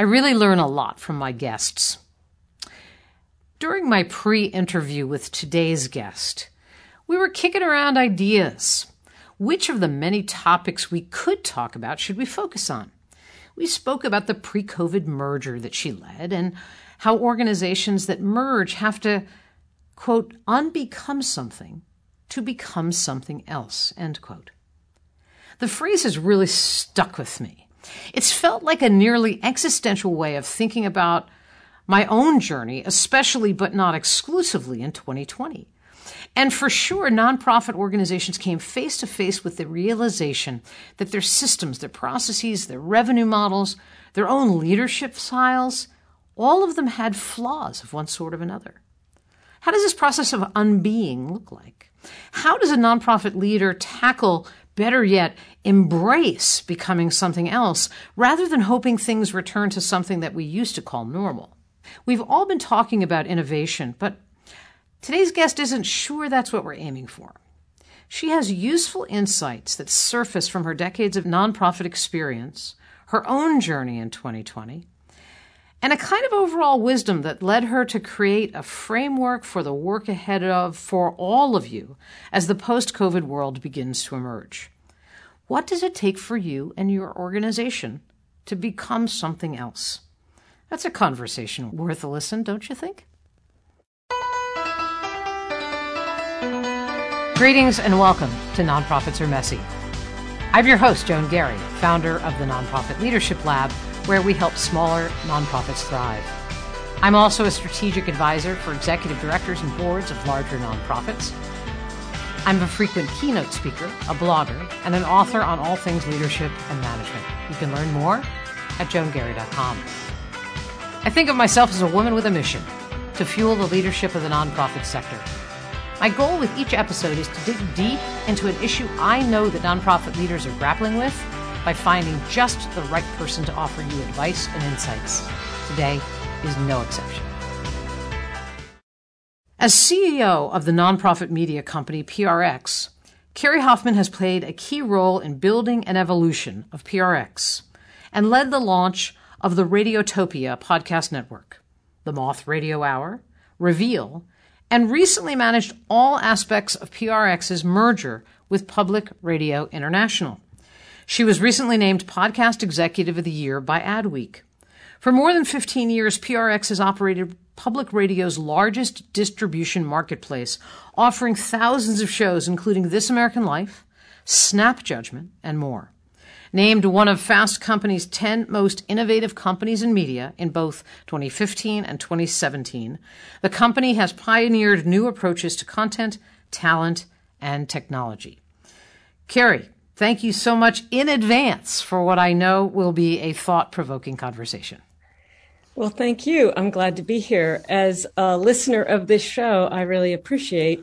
I really learn a lot from my guests. During my pre interview with today's guest, we were kicking around ideas. Which of the many topics we could talk about should we focus on? We spoke about the pre COVID merger that she led and how organizations that merge have to, quote, unbecome something to become something else, end quote. The phrase has really stuck with me. It's felt like a nearly existential way of thinking about my own journey, especially but not exclusively in 2020. And for sure, nonprofit organizations came face to face with the realization that their systems, their processes, their revenue models, their own leadership styles, all of them had flaws of one sort or another. How does this process of unbeing look like? How does a nonprofit leader tackle better yet, embrace becoming something else rather than hoping things return to something that we used to call normal. We've all been talking about innovation, but today's guest isn't sure that's what we're aiming for. She has useful insights that surface from her decades of nonprofit experience, her own journey in 2020, and a kind of overall wisdom that led her to create a framework for the work ahead of for all of you as the post COVID world begins to emerge. What does it take for you and your organization to become something else? That's a conversation worth a listen, don't you think? Greetings and welcome to Nonprofits Are Messy. I'm your host, Joan Garry, founder of the Nonprofit Leadership Lab where we help smaller nonprofits thrive. I'm also a strategic advisor for executive directors and boards of larger nonprofits. I'm a frequent keynote speaker, a blogger, and an author on all things leadership and management. You can learn more at joangarry.com. I think of myself as a woman with a mission to fuel the leadership of the nonprofit sector. My goal with each episode is to dig deep into an issue I know that nonprofit leaders are grappling with by finding just the right person to offer you advice and insights. Today is no exception. As CEO of the nonprofit media company PRX, Kerri Hoffman has played a key role in building an evolution of PRX and led the launch of the Radiotopia podcast network, the Moth Radio Hour, Reveal, and recently managed all aspects of PRX's merger with Public Radio International. She was recently named Podcast Executive of the Year by Adweek. For more than 15 years, PRX has operated public radio's largest distribution marketplace, offering thousands of shows, including This American Life, Snap Judgment, and more. Named one of Fast Company's 10 most innovative companies in media in both 2015 and 2017, the company has pioneered new approaches to content, talent, and technology. Kerri, Thank you so much in advance for what I know will be a thought provoking conversation. Well, thank you. I'm glad to be here. As a listener of this show, I really appreciate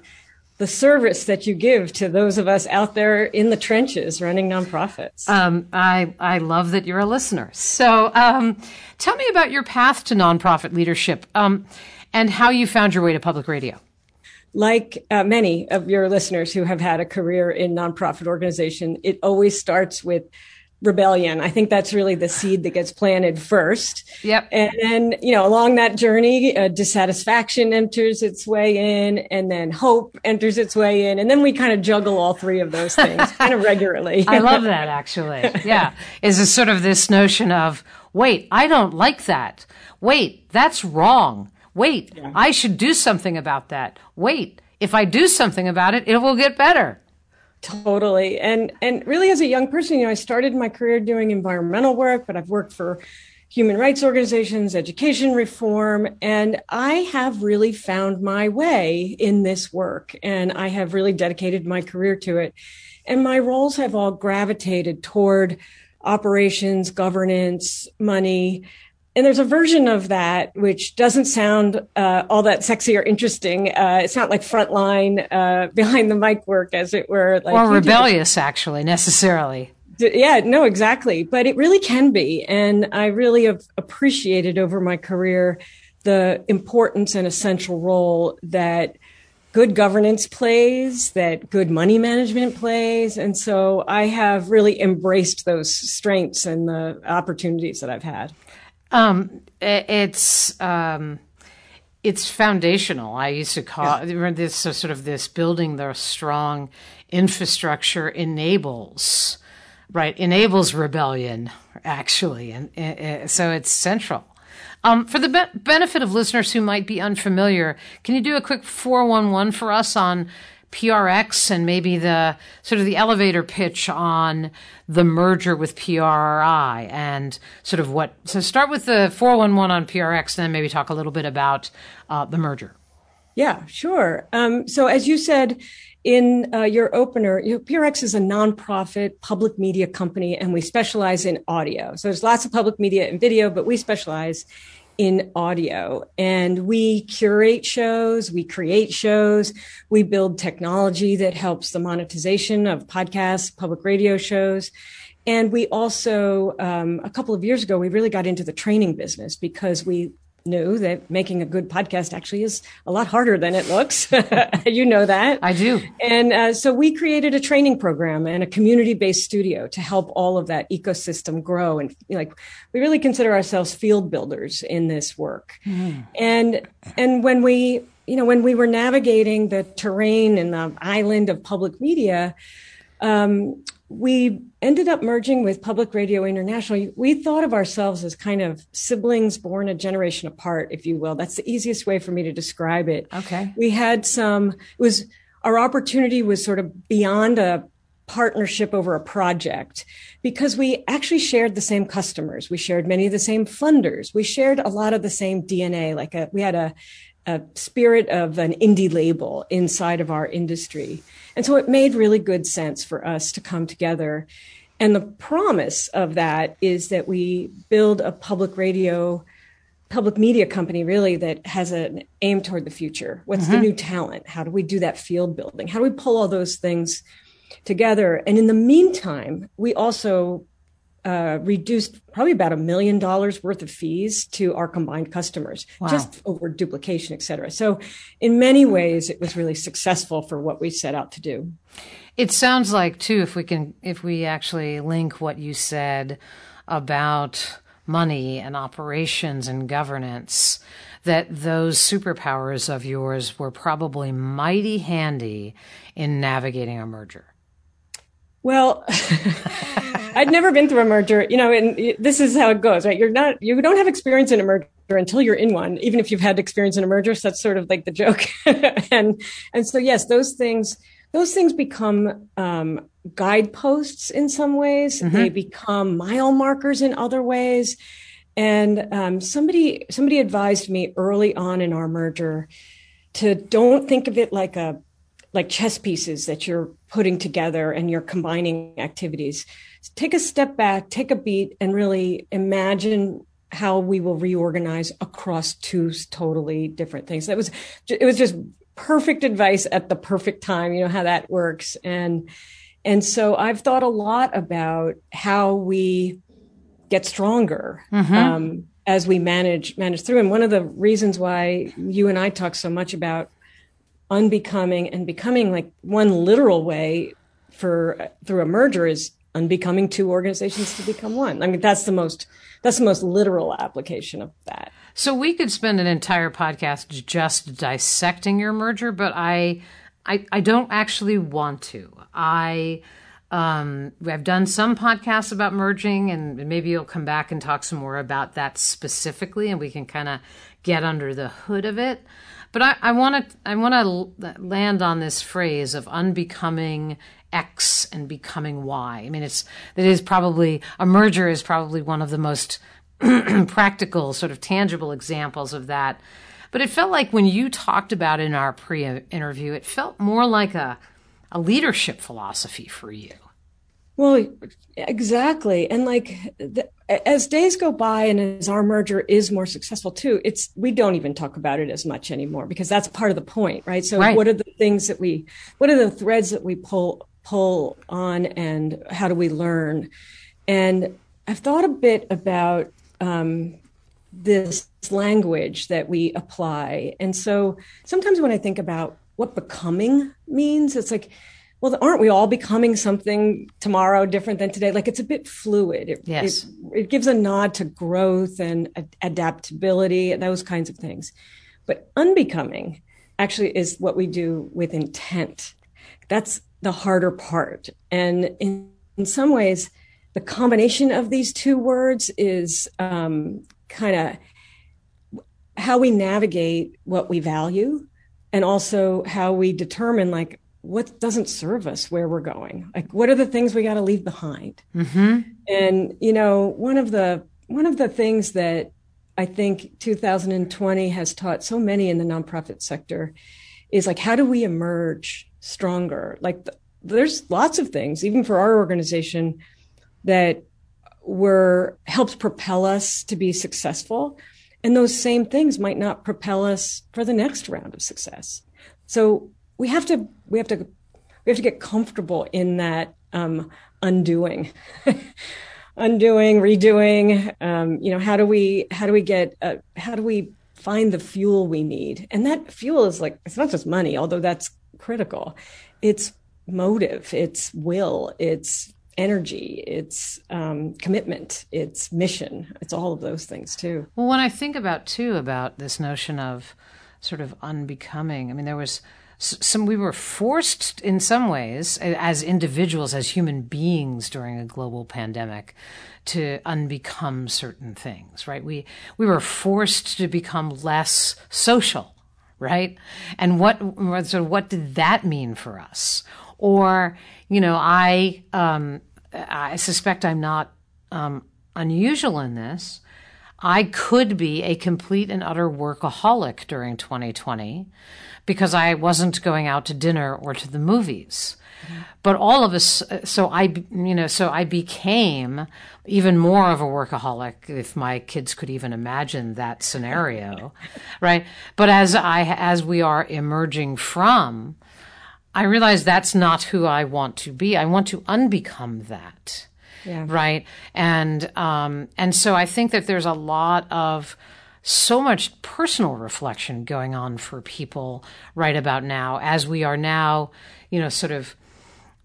the service that you give to those of us out there in the trenches running nonprofits. Um, I, I love that you're a listener. So um, tell me about your path to nonprofit leadership um, and how you found your way to public radio like uh, many of your listeners who have had a career in nonprofit organization, it always starts with rebellion. I think that's really the seed that gets planted first. Yep. And then, you know, along that journey, uh, dissatisfaction enters its way in and then hope enters its way in. And then we kind of juggle all three of those things kind of regularly. I love that actually. Yeah. Is a sort of this notion of, wait, I don't like that. Wait, that's wrong. Wait, yeah. I should do something about that. Wait, if I do something about it, it will get better. Totally. And and really as a young person, you know, I started my career doing environmental work, but I've worked for human rights organizations, education reform, and I have really found my way in this work and I have really dedicated my career to it. And my roles have all gravitated toward operations, governance, money, and there's a version of that which doesn't sound uh, all that sexy or interesting. Uh, it's not like frontline uh, behind the mic work, as it were, like or rebellious, actually, necessarily. Yeah, no, exactly. But it really can be, and I really have appreciated over my career the importance and essential role that good governance plays, that good money management plays. And so I have really embraced those strengths and the opportunities that I've had. Um, it's um, it's foundational. I used to call yeah. this so sort of this building the strong infrastructure enables right enables rebellion actually, and, and so it's central. Um, for the be- benefit of listeners who might be unfamiliar, can you do a quick 411 for us on PRX and maybe the sort of the elevator pitch on the merger with PRI and sort of what. So start with the 411 on PRX, then maybe talk a little bit about uh, the merger. Yeah, sure. Um, so as you said in uh, your opener, you know, PRX is a nonprofit public media company, and we specialize in audio. So there's lots of public media and video, but we specialize in audio. And we curate shows, we create shows, we build technology that helps the monetization of podcasts, public radio shows. And we also, um, a couple of years ago, we really got into the training business because we knew that making a good podcast actually is a lot harder than it looks. you know that. I do. And uh, so we created a training program and a community based studio to help all of that ecosystem grow. And you know, like we really consider ourselves field builders in this work. Mm. And and when we you know when we were navigating the terrain and the island of public media. Um, we ended up merging with Public Radio International. We thought of ourselves as kind of siblings born a generation apart, if you will. That's the easiest way for me to describe it. Okay. We had some, it was, our opportunity was sort of beyond a partnership over a project because we actually shared the same customers. We shared many of the same funders. We shared a lot of the same DNA. Like a, we had a, a spirit of an indie label inside of our industry. And so it made really good sense for us to come together. And the promise of that is that we build a public radio, public media company really that has an aim toward the future. What's mm-hmm. the new talent? How do we do that field building? How do we pull all those things together? And in the meantime, we also uh, reduced probably about a million dollars worth of fees to our combined customers wow. just over duplication, et cetera. So, in many ways, it was really successful for what we set out to do. It sounds like too, if we can, if we actually link what you said about money and operations and governance, that those superpowers of yours were probably mighty handy in navigating a merger. Well, I'd never been through a merger, you know, and this is how it goes, right? You're not, you don't have experience in a merger until you're in one, even if you've had experience in a merger. So that's sort of like the joke. and, and so, yes, those things, those things become, um, guideposts in some ways. Mm-hmm. They become mile markers in other ways. And, um, somebody, somebody advised me early on in our merger to don't think of it like a, like chess pieces that you're putting together and you're combining activities. Take a step back, take a beat, and really imagine how we will reorganize across two totally different things. That was it was just perfect advice at the perfect time. You know how that works, and and so I've thought a lot about how we get stronger. Mm-hmm. Um, as we manage manage through. And one of the reasons why you and I talk so much about unbecoming and becoming like one literal way for through a merger is unbecoming two organizations to become one. I mean, that's the most that's the most literal application of that. So we could spend an entire podcast just dissecting your merger, but I I, I don't actually want to. I um, I've done some podcasts about merging, and maybe you'll come back and talk some more about that specifically, and we can kind of get under the hood of it. But I want to I want to land on this phrase of unbecoming X and becoming Y. I mean, it's it is probably a merger is probably one of the most practical, sort of tangible examples of that. But it felt like when you talked about in our pre-interview, it felt more like a a leadership philosophy for you. Well, exactly. And like the, as days go by and as our merger is more successful too, it's we don't even talk about it as much anymore because that's part of the point, right? So right. what are the things that we what are the threads that we pull pull on and how do we learn? And I've thought a bit about um, this language that we apply. And so sometimes when I think about what becoming means, it's like well, aren't we all becoming something tomorrow different than today? Like it's a bit fluid. It, yes. It, it gives a nod to growth and adaptability, those kinds of things. But unbecoming actually is what we do with intent. That's the harder part. And in, in some ways, the combination of these two words is um, kind of how we navigate what we value and also how we determine like what doesn't serve us where we're going? Like what are the things we got to leave behind? Mm-hmm. and you know one of the one of the things that i think 2020 has taught so many in the nonprofit sector is like how do we emerge stronger? Like the, there's lots of things even for our organization that were helps propel us to be successful. And those same things might not propel us for the next round of success. So we have to we have to we have to get comfortable in that um, undoing undoing redoing um, you know how do we how do we get uh, how do we find the fuel we need? And that fuel is like it's not just money although that's critical. It's motive it's will it's energy it's um, commitment it's mission. It's all of those things too. Well when i think about too about this notion of sort of unbecoming i mean there was some we were forced in some ways as individuals as human beings during a global pandemic to unbecome certain things right? We we were forced to become less social right? And what so what did that mean for us? Or you know i um i suspect i'm not um unusual in this. I could be a complete and utter workaholic during 2020 because I wasn't going out to dinner or to the movies. Mm-hmm. But all of us, so I, you know, so I became even more of a workaholic, if my kids could even imagine that scenario, right? But as I, as we are emerging from, I realize that's not who I want to be. I want to unbecome that. Yeah. Right. And, um, and so I think that there's a lot of, so much personal reflection going on for people right about now as we are now, you know, sort of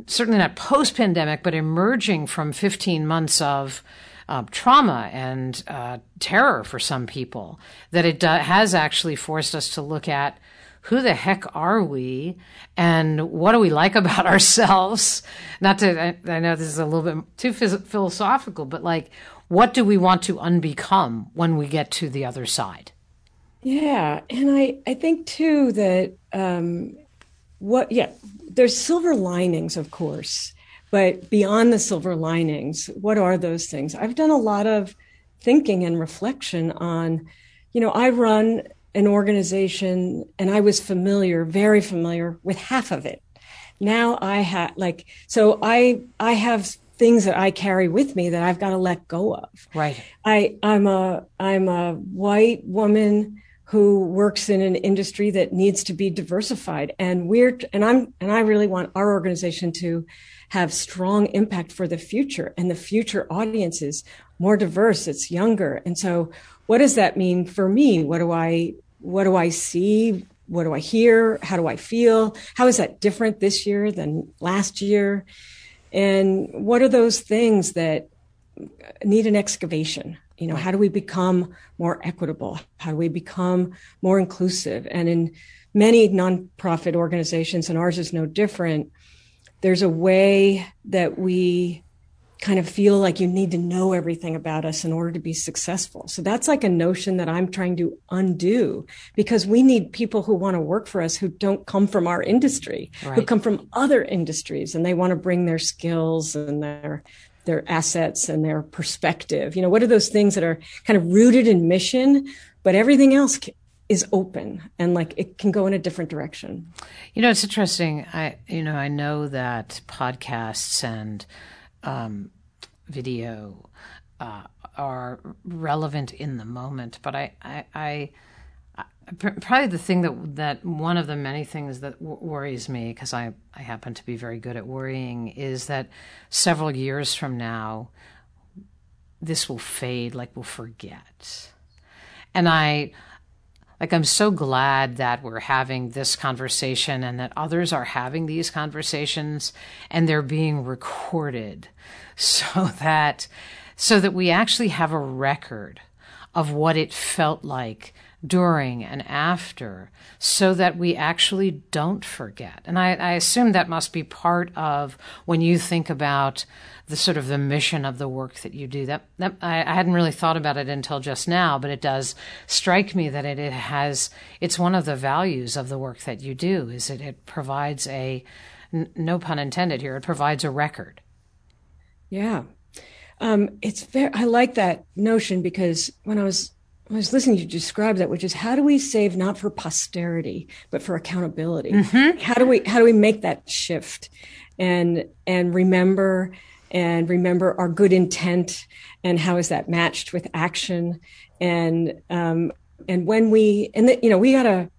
certainly not post pandemic, but emerging from 15 months of uh, trauma and uh, terror for some people, that it uh, has actually forced us to look at who the heck are we and what do we like about ourselves? Not to, I, I know this is a little bit too phys- philosophical, but like, what do we want to unbecome when we get to the other side? Yeah, and I I think too that um, what yeah, there's silver linings, of course, but beyond the silver linings, what are those things? I've done a lot of thinking and reflection on, you know, I run an organization and I was familiar, very familiar with half of it. Now I have like so I I have things that I carry with me that I've got to let go of. Right. I I'm a I'm a white woman who works in an industry that needs to be diversified. And we're and I'm and I really want our organization to have strong impact for the future and the future audience is more diverse it's younger. And so what does that mean for me? What do I what do I see? What do I hear? How do I feel? How is that different this year than last year and what are those things that need an excavation? You know, how do we become more equitable? How do we become more inclusive? And in many nonprofit organizations, and ours is no different, there's a way that we kind of feel like you need to know everything about us in order to be successful. So that's like a notion that I'm trying to undo because we need people who want to work for us who don't come from our industry, right. who come from other industries and they want to bring their skills and their their assets and their perspective. You know, what are those things that are kind of rooted in mission, but everything else is open and like it can go in a different direction. You know, it's interesting. I you know, I know that podcasts and um, video uh, are relevant in the moment. But I, I, I, I, probably the thing that that one of the many things that w- worries me because I I happen to be very good at worrying is that several years from now this will fade like we'll forget and i like I'm so glad that we're having this conversation and that others are having these conversations and they're being recorded so that so that we actually have a record of what it felt like during and after so that we actually don't forget. And I, I, assume that must be part of when you think about the sort of the mission of the work that you do. That, that I, I hadn't really thought about it until just now, but it does strike me that it, it has it's one of the values of the work that you do is that it provides a no pun intended here, it provides a record. Yeah. Um, it's very, I like that notion because when I was I was listening to you describe that, which is how do we save not for posterity but for accountability? Mm-hmm. How do we how do we make that shift and and remember and remember our good intent and how is that matched with action. And um, and when we and the, you know we gotta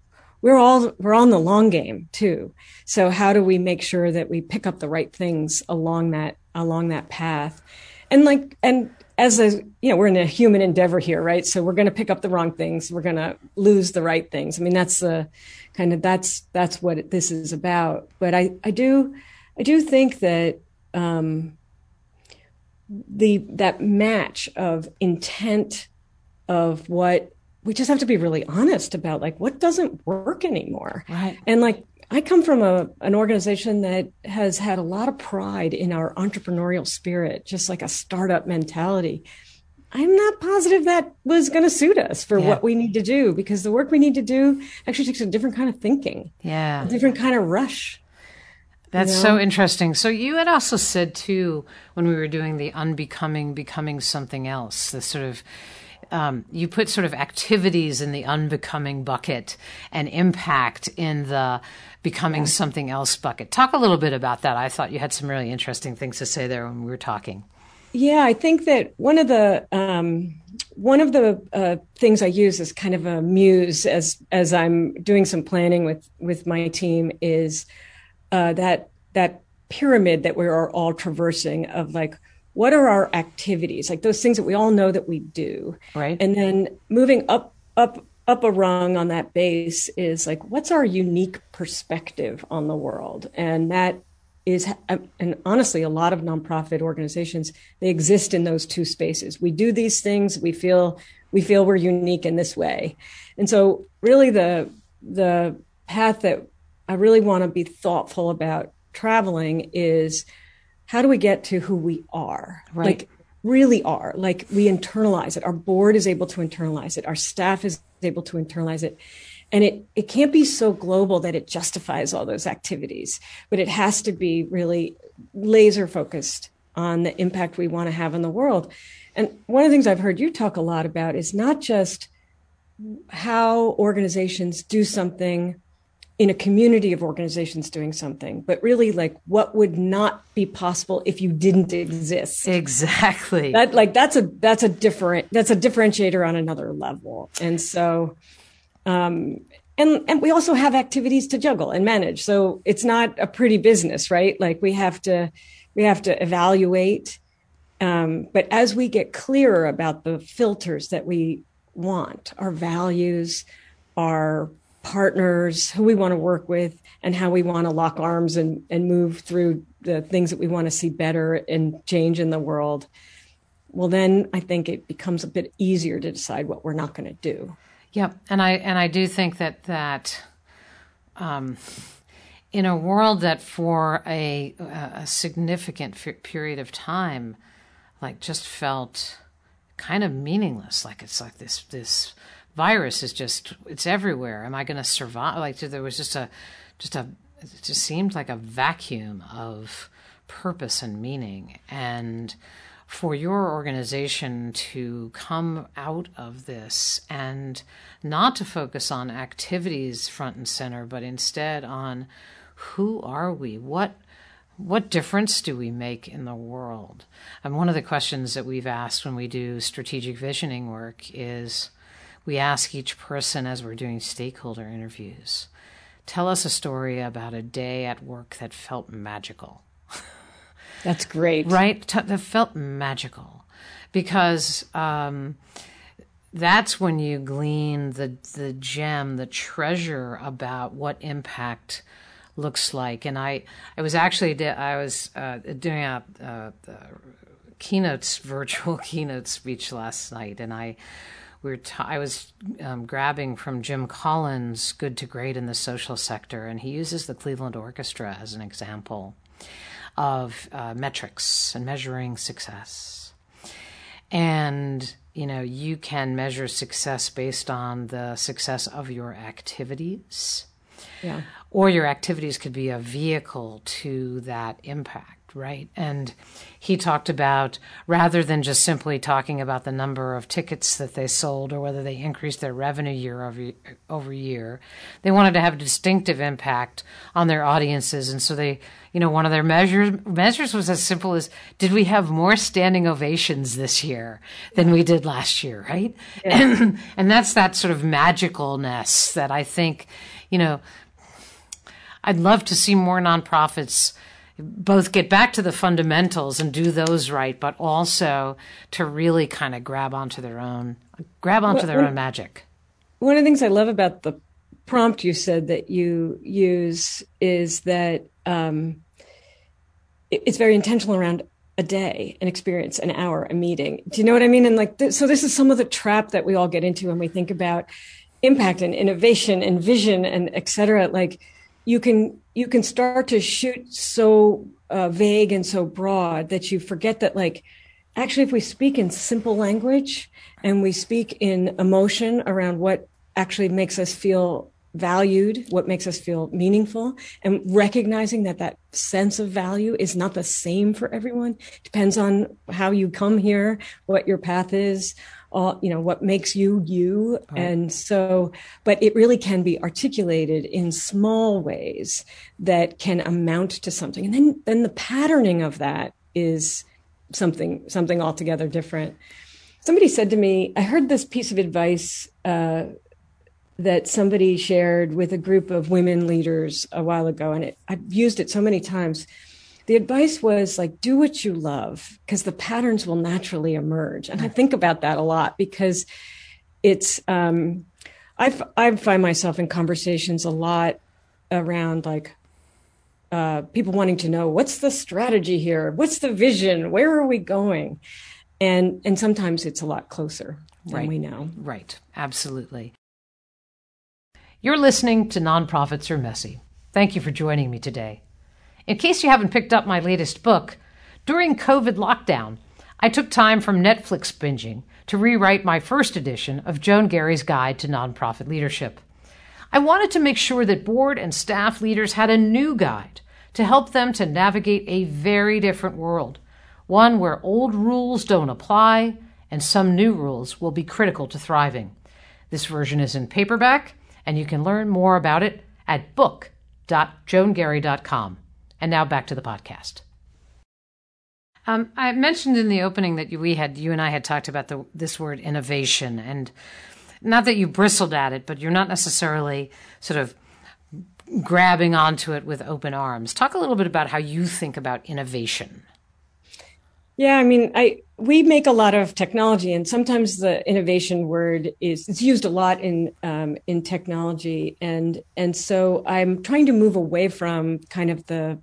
we're all we're on the long game too. So how do we make sure that we pick up the right things along that along that path? And like and as a you know we're in a human endeavor here right? So we're going to pick up the wrong things. We're going to lose the right things. I mean that's the kind of that's that's what this is about. But i i do i do think that um the that match of intent of what we just have to be really honest about like what doesn't work anymore right and like I come from a an organization that has had a lot of pride in our entrepreneurial spirit, just like a startup mentality. I'm not positive that was going to suit us for yeah. what we need to do because the work we need to do actually takes a different kind of thinking. Yeah. A different kind of rush. That's you know? so interesting. So you had also said too when we were doing the unbecoming becoming something else, the sort of um, you put sort of activities in the unbecoming bucket and impact in the becoming yeah. something else bucket. Talk a little bit about that. I thought you had some really interesting things to say there when we were talking. Yeah, I think that one of the um, one of the uh, things I use as kind of a muse as as I'm doing some planning with with my team is uh, that that pyramid that we are all traversing of like what are our activities? Like those things that we all know that we do. Right. And then moving up up up a rung on that base is like what's our unique perspective on the world? And that is and honestly a lot of nonprofit organizations they exist in those two spaces. We do these things. We feel we feel we're unique in this way. And so really the the path that i really want to be thoughtful about traveling is how do we get to who we are? Right. Like really are. Like we internalize it. Our board is able to internalize it. Our staff is able to internalize it. And it, it can't be so global that it justifies all those activities, but it has to be really laser focused on the impact we want to have in the world. And one of the things I've heard you talk a lot about is not just how organizations do something in a community of organizations doing something, but really like what would not be possible if you didn't exist. Exactly. That like that's a that's a different that's a differentiator on another level. And so um and and we also have activities to juggle and manage. So it's not a pretty business, right? Like we have to we have to evaluate um, but as we get clearer about the filters that we want, our values, our partners, who we want to work with, and how we want to lock arms and, and move through the things that we want to see better and change in the world, well, then I think it becomes a bit easier to decide what we're not going to do. Yep, and I and I do think that that. Um, in a world that for a, a significant f- period of time like just felt kind of meaningless like it's like this this virus is just it's everywhere. Am I going to survive? Like there was just a just a it just seemed like a vacuum of purpose and meaning and for your organization to come out of this and not to focus on activities front and center but instead on who are we what what difference do we make in the world and one of the questions that we've asked when we do strategic visioning work is we ask each person as we're doing stakeholder interviews tell us a story about a day at work that felt magical. That's great. right? That felt magical because um, that's when you glean the the gem, the treasure about what impact looks like. And I, I was actually I was uh, doing a, a, a keynotes virtual keynote speech last night, and I we were t- I was um, grabbing from Jim Collins' "Good to Great in the Social Sector," and he uses the Cleveland Orchestra as an example of uh, metrics and measuring success. And you know, you can measure success based on the success of your activities. Yeah. Or your activities could be a vehicle to that impact, right? And he talked about rather than just simply talking about the number of tickets that they sold or whether they increased their revenue year over, over year, they wanted to have a distinctive impact on their audiences. And so they you know, one of their measures measures was as simple as did we have more standing ovations this year than we did last year, right? Yeah. And, and that's that sort of magicalness that I think, you know, I'd love to see more nonprofits both get back to the fundamentals and do those right, but also to really kind of grab onto their own, grab onto well, their own magic. One of the things I love about the prompt you said that you use is that um, it's very intentional around a day, an experience, an hour, a meeting. Do you know what I mean? And like, th- so this is some of the trap that we all get into when we think about impact and innovation and vision and et cetera. Like, you can you can start to shoot so uh, vague and so broad that you forget that like actually if we speak in simple language and we speak in emotion around what actually makes us feel valued, what makes us feel meaningful, and recognizing that that sense of value is not the same for everyone. Depends on how you come here, what your path is, all, you know, what makes you you. Right. And so, but it really can be articulated in small ways that can amount to something. And then, then the patterning of that is something, something altogether different. Somebody said to me, I heard this piece of advice, uh, that somebody shared with a group of women leaders a while ago, and it, I've used it so many times. The advice was like, do what you love because the patterns will naturally emerge. And I think about that a lot because it's, um, I, I find myself in conversations a lot around like, uh, people wanting to know what's the strategy here? What's the vision? Where are we going? And, and sometimes it's a lot closer than right. we know. Right. Absolutely. You're listening to Nonprofits Are Messy. Thank you for joining me today. In case you haven't picked up my latest book, during COVID lockdown, I took time from Netflix binging to rewrite my first edition of Joan Garry's Guide to Nonprofit Leadership. I wanted to make sure that board and staff leaders had a new guide to help them to navigate a very different world, one where old rules don't apply and some new rules will be critical to thriving. This version is in paperback and you can learn more about it at book.joangarry.com. And now back to the podcast. Um, I mentioned in the opening that you, we had you and I had talked about the, this word innovation, and not that you bristled at it, but you're not necessarily sort of grabbing onto it with open arms. Talk a little bit about how you think about innovation. Yeah, I mean, I we make a lot of technology, and sometimes the innovation word is it's used a lot in um, in technology, and and so I'm trying to move away from kind of the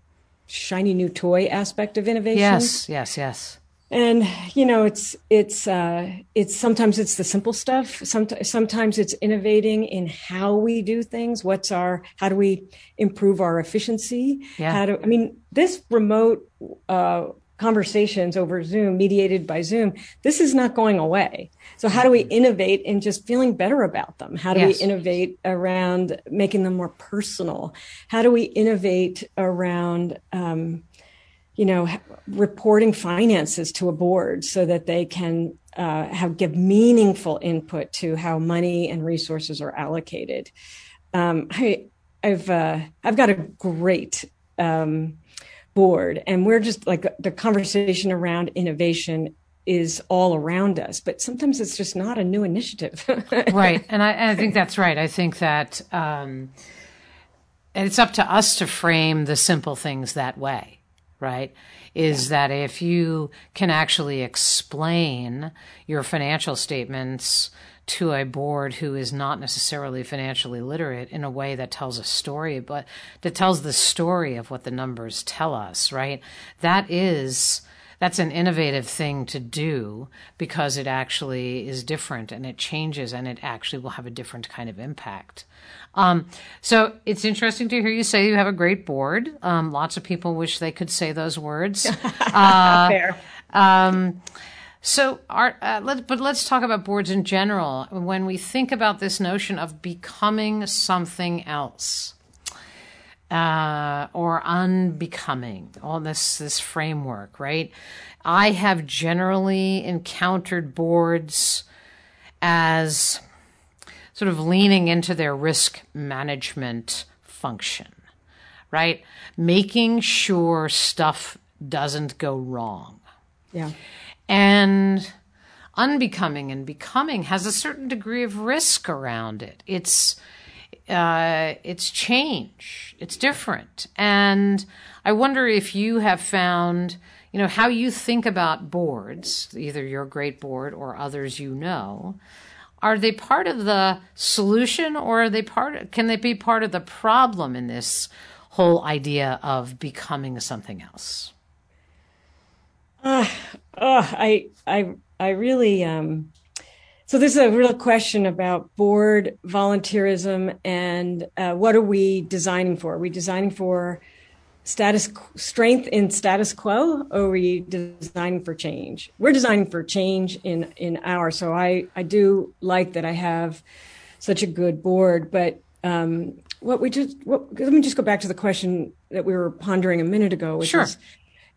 shiny new toy aspect of innovation. Yes, yes, yes. And you know, it's it's uh, it's sometimes it's the simple stuff. Sometimes sometimes it's innovating in how we do things. What's our how do we improve our efficiency? Yeah. How do I mean this remote uh, conversations over Zoom, mediated by Zoom, this is not going away. So how do we mm-hmm. innovate in just feeling better about them? How do yes. we innovate around making them more personal? How do we innovate around, um, you know, reporting finances to a board so that they can uh, have give meaningful input to how money and resources are allocated? Um, I, have uh, I've got a great um, board and we're just like the conversation around innovation is all around us but sometimes it's just not a new initiative. Right. And I, I, think that's right. I think that um, it's up to us to frame the simple things that way right? Is yeah. that if you can actually explain your financial statements to a board who is not necessarily financially literate in a way that tells a story, but that tells the story of what the numbers tell us, right? That is that's an innovative thing to do because it actually is different and it changes and it actually will have a different kind of impact. Um, so it's interesting to hear you say you have a great board. Um, lots of people wish they could say those words. Uh, Fair. Um, so, our, uh, let, but let's talk about boards in general. When we think about this notion of becoming something else, uh, or unbecoming, all this this framework, right? I have generally encountered boards as sort of leaning into their risk management function, right? Making sure stuff doesn't go wrong. Yeah. And unbecoming and becoming has a certain degree of risk around it. It's uh, it's change. It's different. And I wonder if you have found, you know, how you think about boards, either your great board or others you know. Are they part of the solution or are they part can they be part of the problem in this whole idea of becoming something else? Uh, oh, I I I really um so this is a real question about board volunteerism and uh, what are we designing for? Are we designing for status strength in status quo or are we designing for change? We're designing for change in in our. So I I do like that I have such a good board, but um, what we just what, let me just go back to the question that we were pondering a minute ago, which sure. is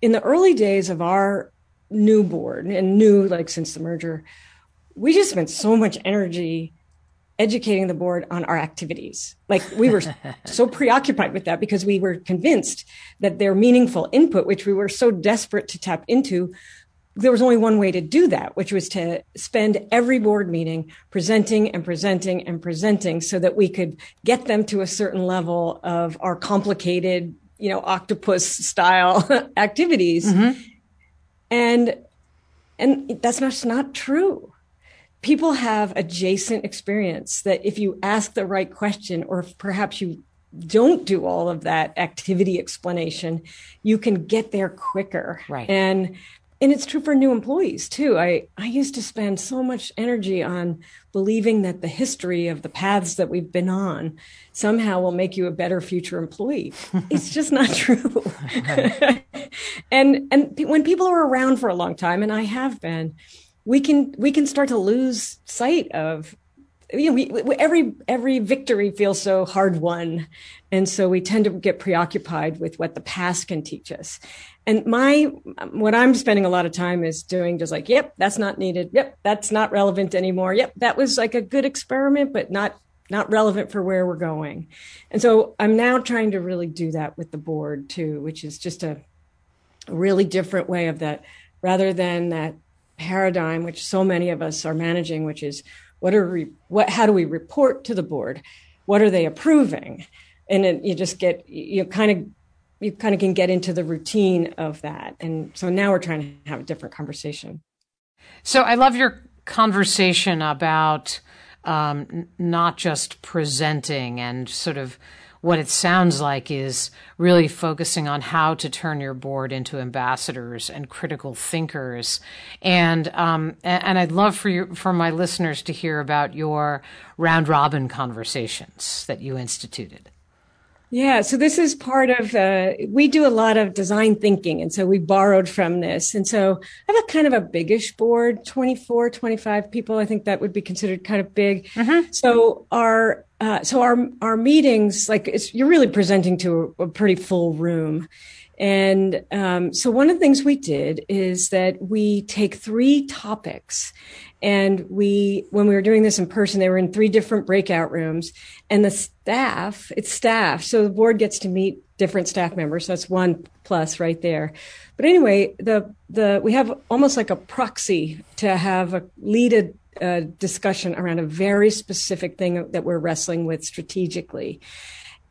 in the early days of our new board and new like since the merger we just spent so much energy educating the board on our activities. Like we were so preoccupied with that because we were convinced that their meaningful input, which we were so desperate to tap into, there was only one way to do that, which was to spend every board meeting presenting and presenting and presenting so that we could get them to a certain level of our complicated, you know, octopus style activities. Mm-hmm. And and that's not, not true. People have adjacent experience that if you ask the right question or if perhaps you don't do all of that activity explanation you can get there quicker. Right. And and it's true for new employees too. I i used to spend so much energy on believing that the history of the paths that we've been on somehow will make you a better future employee. It's just not true. And and when people are around for a long time and i have been we can we can start to lose sight of you know we, we, every every victory feels so hard won. And so we tend to get preoccupied with what the past can teach us and my what i'm spending a lot of time is doing just like yep that's not needed. Yep that's not relevant anymore. Yep that was like a good experiment but not not relevant for where we're going. And so i'm now trying to really do that with the board too which is just a really different way of that rather than that paradigm which so many of us are managing which is what are we what how do we report to the board? What are they approving? And it, you just get you kind of you kind of can get into the routine of that and so now we're trying to have a different conversation so i love your conversation about um, not just presenting and sort of what it sounds like is really focusing on how to turn your board into ambassadors and critical thinkers. And um, and I'd love for you for my listeners to hear about your round robin conversations that you instituted. Yeah, so this is part of, uh, we do a lot of design thinking. And so we borrowed from this. And so I have a kind of a biggish board, 24, 25 people. I think that would be considered kind of big. Mm-hmm. So our, uh, so our, our meetings, like it's, you're really presenting to a, a pretty full room. And um, so one of the things we did is that we take three topics and we, when we were doing this in person, they were in three different breakout rooms and the staff, it's staff. So the board gets to meet different staff members. So that's one plus right there. But anyway, the, the, we have almost like a proxy to have a lead a, uh, a discussion around a very specific thing that we're wrestling with strategically.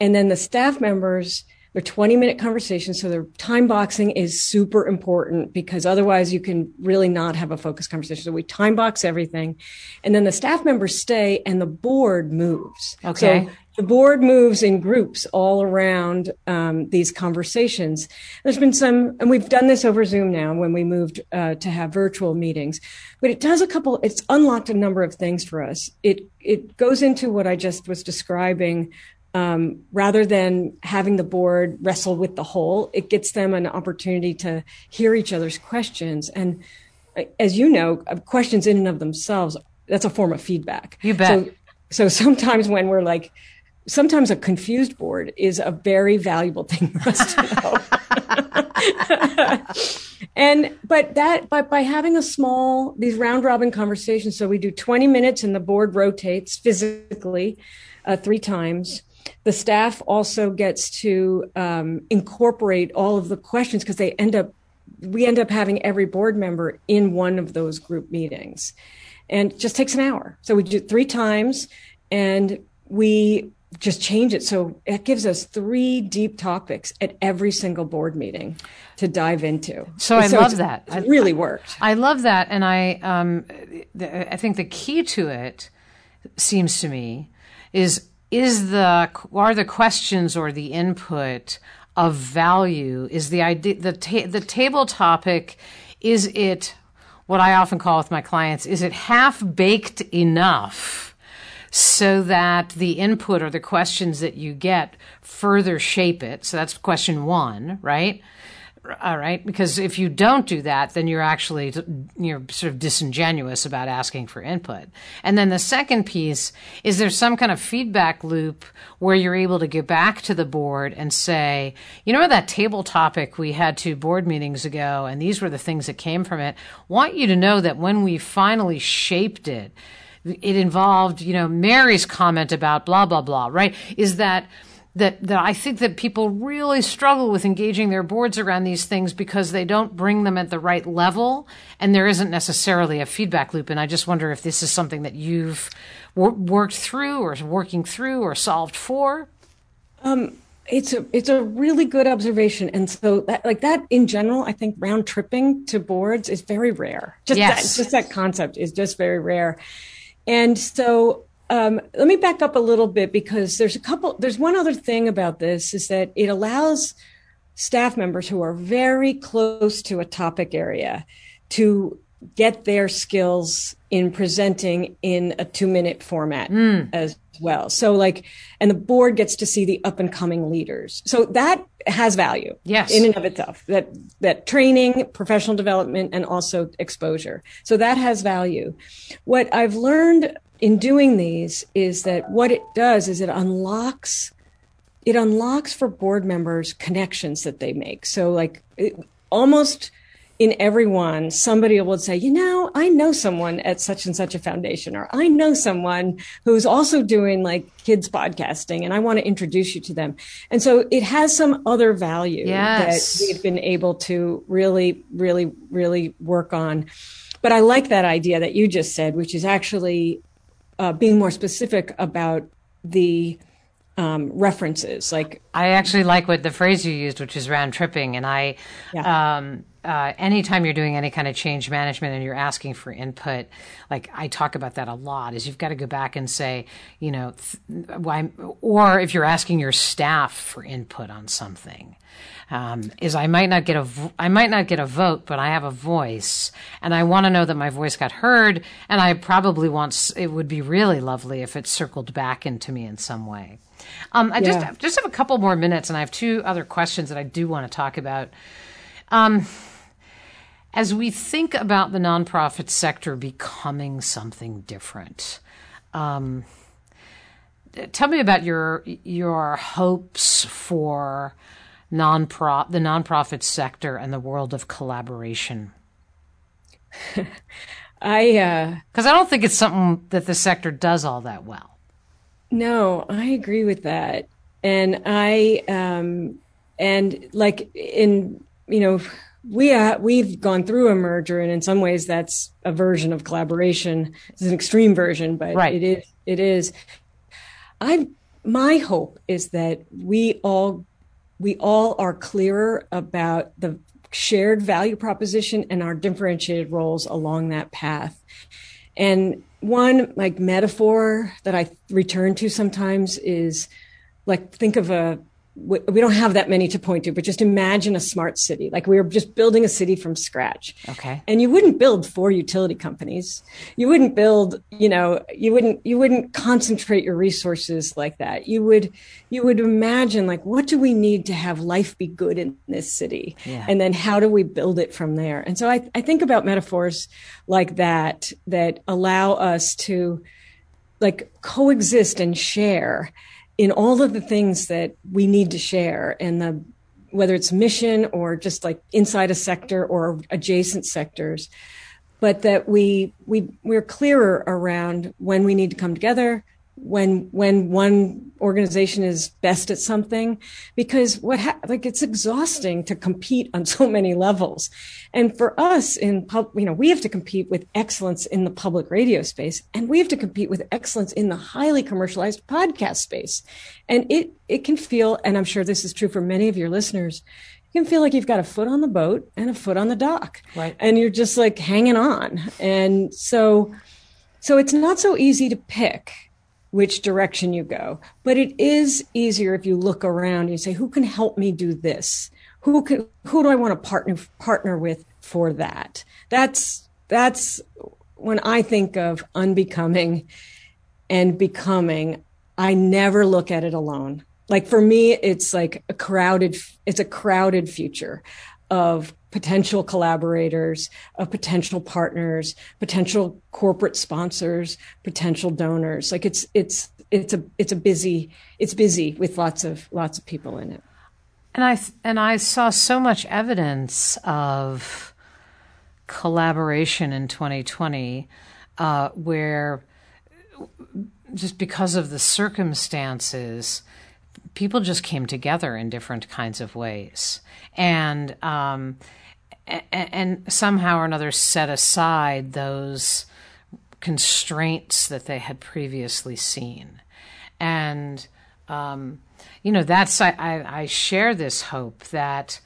And then the staff members they're 20 minute conversations. So their time boxing is super important because otherwise you can really not have a focused conversation. So we time box everything. And then the staff members stay and the board moves. Okay. So the board moves in groups all around um, these conversations. There's been some, and we've done this over Zoom now when we moved uh, to have virtual meetings. But it does a couple. It's unlocked a number of things for us. It it goes into what I just was describing. Um, rather than having the board wrestle with the whole, it gets them an opportunity to hear each other's questions. And uh, as you know, uh, questions in and of themselves, that's a form of feedback. You bet. So, so sometimes when we're like, sometimes a confused board is a very valuable thing for us to know. and but that but by having a small these round robin conversations, so we do 20 minutes and the board rotates physically uh, three times. The staff also gets to um, incorporate all of the questions because they end up we end up having every board member in one of those group meetings and it just takes an hour so we do it three times and we just change it. So it gives us three deep topics at every single board meeting to dive into. So I so love that. It really worked. I love that, and I um, I think the key to it seems to me is is the are the questions or the input of value is the idea the ta- the table topic is it what I often call with my clients is it half baked enough so that the input or the questions that you get further shape it. So that's question one, right? All right, because if you don't do that, then you're actually you're sort of disingenuous about asking for input. And then the second piece is there some kind of feedback loop where you're able to get back to the board and say, you know, that table topic we had two board meetings ago, and these were the things that came from it. Want you to know that when we finally shaped it, it involved, you know, Mary's comment about blah blah blah, right? Is that that that I think that people really struggle with engaging their boards around these things because they don't bring them at the right level, and there isn't necessarily a feedback loop. And I just wonder if this is something that you've wor- worked through, or working through, or solved for. Um, it's a it's a really good observation, and so that like that in general, I think round tripping to boards is very rare. Just yes. that, just that concept is just very rare. And so um, let me back up a little bit because there's a couple, there's one other thing about this is that it allows staff members who are very close to a topic area to get their skills in presenting in a two minute format mm. as well. So like, and the board gets to see the up and coming leaders. So that has value. Yes. In and of itself, that, that training, professional development, and also exposure. So that has value. What I've learned in doing these is that what it does is it unlocks it unlocks for board members connections that they make. So like it, almost in everyone, somebody will say, you know, I know someone at such and such a foundation, or I know someone who's also doing like kids podcasting, and I want to introduce you to them. And so it has some other value yes. that we've been able to really, really, really work on. But I like that idea that you just said, which is actually uh, being more specific about the um, references. Like I actually like what the phrase you used, which is round tripping, and I. Yeah. Um, uh, anytime you're doing any kind of change management and you're asking for input, like I talk about that a lot, is you've got to go back and say, you know, th- or if you're asking your staff for input on something, um, is I might not get a I might not get a vote, but I have a voice, and I want to know that my voice got heard, and I probably want it would be really lovely if it circled back into me in some way. Um, I yeah. just just have a couple more minutes, and I have two other questions that I do want to talk about. Um, as we think about the nonprofit sector becoming something different, um, tell me about your your hopes for nonpro- the nonprofit sector and the world of collaboration. I because uh, I don't think it's something that the sector does all that well. No, I agree with that, and I um, and like in you know we uh, we've gone through a merger, and in some ways, that's a version of collaboration. It's an extreme version, but right. it is. It is. I my hope is that we all we all are clearer about the shared value proposition and our differentiated roles along that path. And one like metaphor that I return to sometimes is like think of a we don't have that many to point to, but just imagine a smart city. Like we were just building a city from scratch. Okay. And you wouldn't build four utility companies. You wouldn't build, you know, you wouldn't, you wouldn't concentrate your resources like that. You would, you would imagine like, what do we need to have life be good in this city? Yeah. And then how do we build it from there? And so I, I think about metaphors like that, that allow us to like coexist and share in all of the things that we need to share and the whether it's mission or just like inside a sector or adjacent sectors but that we we we're clearer around when we need to come together when when one organization is best at something because what ha- like it's exhausting to compete on so many levels. And for us in pub you know we have to compete with excellence in the public radio space and we have to compete with excellence in the highly commercialized podcast space. And it it can feel and i'm sure this is true for many of your listeners you can feel like you've got a foot on the boat and a foot on the dock. Right. And you're just like hanging on. And so so it's not so easy to pick which direction you go. But it is easier if you look around and you say, who can help me do this? Who can, who do I want to partner, partner with for that? That's, that's when I think of unbecoming and becoming, I never look at it alone. Like for me, it's like a crowded, it's a crowded future of potential collaborators, of potential partners, potential corporate sponsors, potential donors. Like it's it's it's a it's a busy it's busy with lots of lots of people in it. And I and I saw so much evidence of collaboration in 2020, uh, where just because of the circumstances, people just came together in different kinds of ways, and um, and somehow or another set aside those constraints that they had previously seen, and um, you know that's I, I, I share this hope that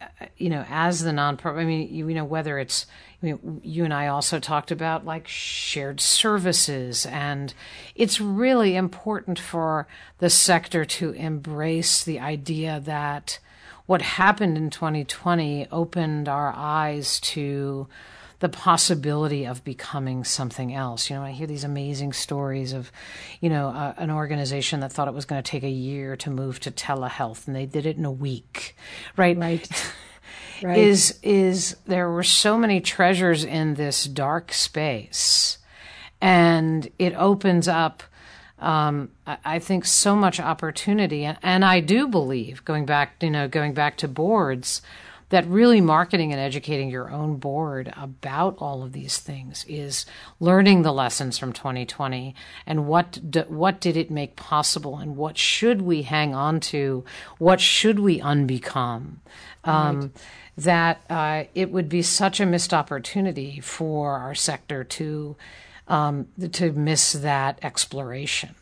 uh, you know as the nonprofit. I mean, you, you know whether it's I mean, you and I also talked about like shared services, and it's really important for the sector to embrace the idea that what happened in 2020 opened our eyes to the possibility of becoming something else. You know, I hear these amazing stories of, you know, uh, an organization that thought it was going to take a year to move to telehealth and they did it in a week, right? Right. right. is is there were so many treasures in this dark space, and it opens up. Um, I think so much opportunity, and, I do believe going back, you know, going back to boards, that really marketing and educating your own board about all of these things is learning the lessons from 2020 and what do, what did it make possible and what should we hang on to what should we unbecome? Um, right that uh, it would be such a missed opportunity for our sector to um, to miss that exploration.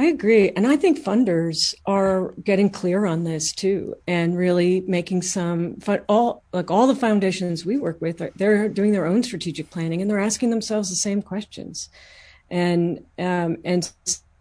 I agree, and I think funders are getting clear on this too, and really making some all like all the foundations we work with. They're doing their own strategic planning, and they're asking themselves the same questions, and um, and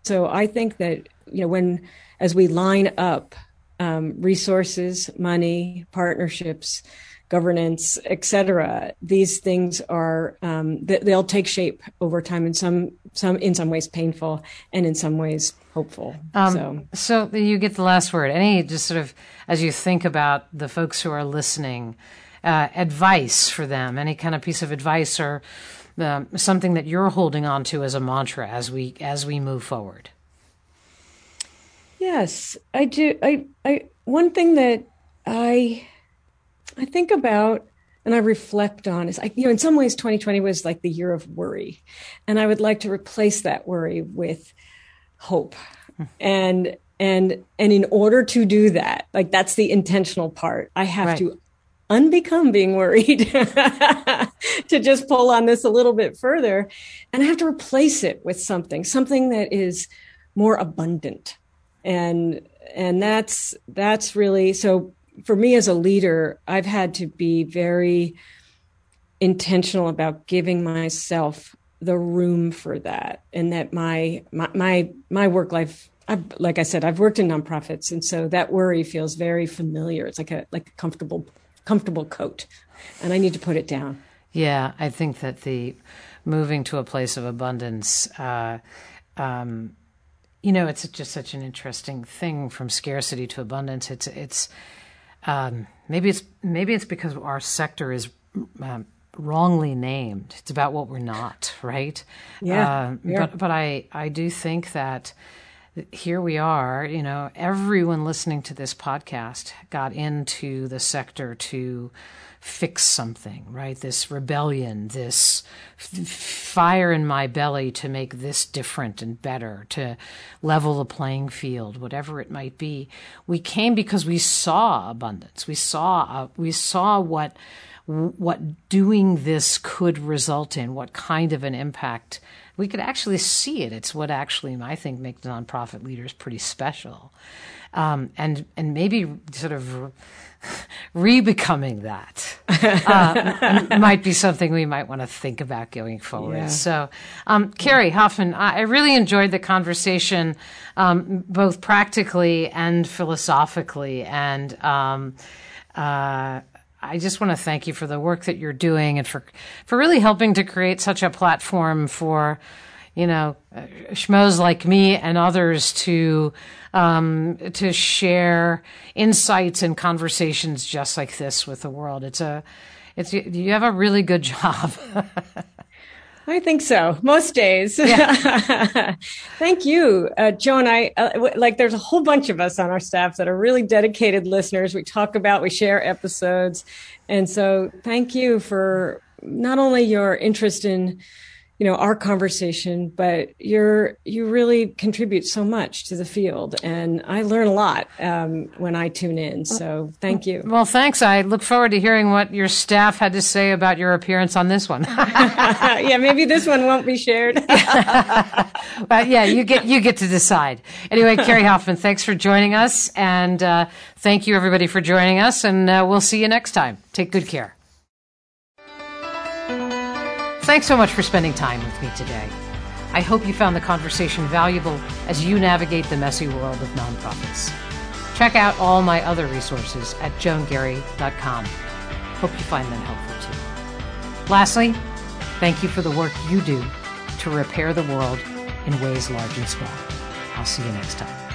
so I think that you know when as we line up um, resources, money, partnerships, governance, etc. These things are um, they'll take shape over time. In some some in some ways painful, and in some ways hopeful. Um, so, so you get the last word. Any just sort of as you think about the folks who are listening, uh, advice for them. Any kind of piece of advice or um, something that you're holding on to as a mantra as we as we move forward. Yes, I do. I, I, one thing that I, I think about and I reflect on is, I, you know, in some ways, 2020 was like the year of worry, and I would like to replace that worry with hope, hmm. and and and in order to do that, like that's the intentional part. I have right. to unbecome being worried to just pull on this a little bit further, and I have to replace it with something, something that is more abundant. And and that's that's really so for me as a leader i've had to be very intentional about giving myself the room for that and that my my my, my work life I've, like I said, I've worked in nonprofits, and so that worry feels very familiar. It's like a like a comfortable comfortable coat, and I need to put it down. Yeah, I think that the moving to a place of abundance, uh, um, you know, it's just such an interesting thing from scarcity to abundance. It's it's um, maybe it's maybe it's because our sector is. Um, wrongly named. It's about what we're not, right? Yeah. Uh, yeah. But but I I do think that here we are, you know, everyone listening to this podcast got into the sector to fix something, right? This rebellion, this f- fire in my belly to make this different and better, to level the playing field, whatever it might be. We came because we saw abundance. We saw uh, we saw what what doing this could result in, what kind of an impact we could actually see it. It's what actually I think makes nonprofit leaders pretty special, um, and and maybe sort of re-becoming that uh, might be something we might want to think about going forward. Yeah. So, um, Kerri Hoffman, I really enjoyed the conversation, um, both practically and philosophically, and. Um, uh, I just want to thank you for the work that you're doing and for for really helping to create such a platform for you know schmoes like me and others to um, to share insights and conversations just like this with the world. It's a it's you have a really good job. I think so. Most days. Yeah. Thank you, uh, Joan. I uh, like. There's a whole bunch of us on our staff that are really dedicated listeners. We talk about, we share episodes, and so thank you for not only your interest in you know our conversation but you're you really contribute so much to the field and i learn a lot um, when i tune in so thank you. Well thanks. I look forward to hearing what your staff had to say about your appearance on this one. Yeah maybe this one won't be shared. But yeah you get you get to decide. Anyway Kerri Hoffman thanks for joining us and uh, thank you everybody for joining us and uh, we'll see you next time. Take good care Thanks so much for spending time with me today. I hope you found the conversation valuable as you navigate the messy world of nonprofits. Check out all my other resources at joangarry.com. Hope you find them helpful too. Lastly, thank you for the work you do to repair the world in ways large and small. I'll see you next time.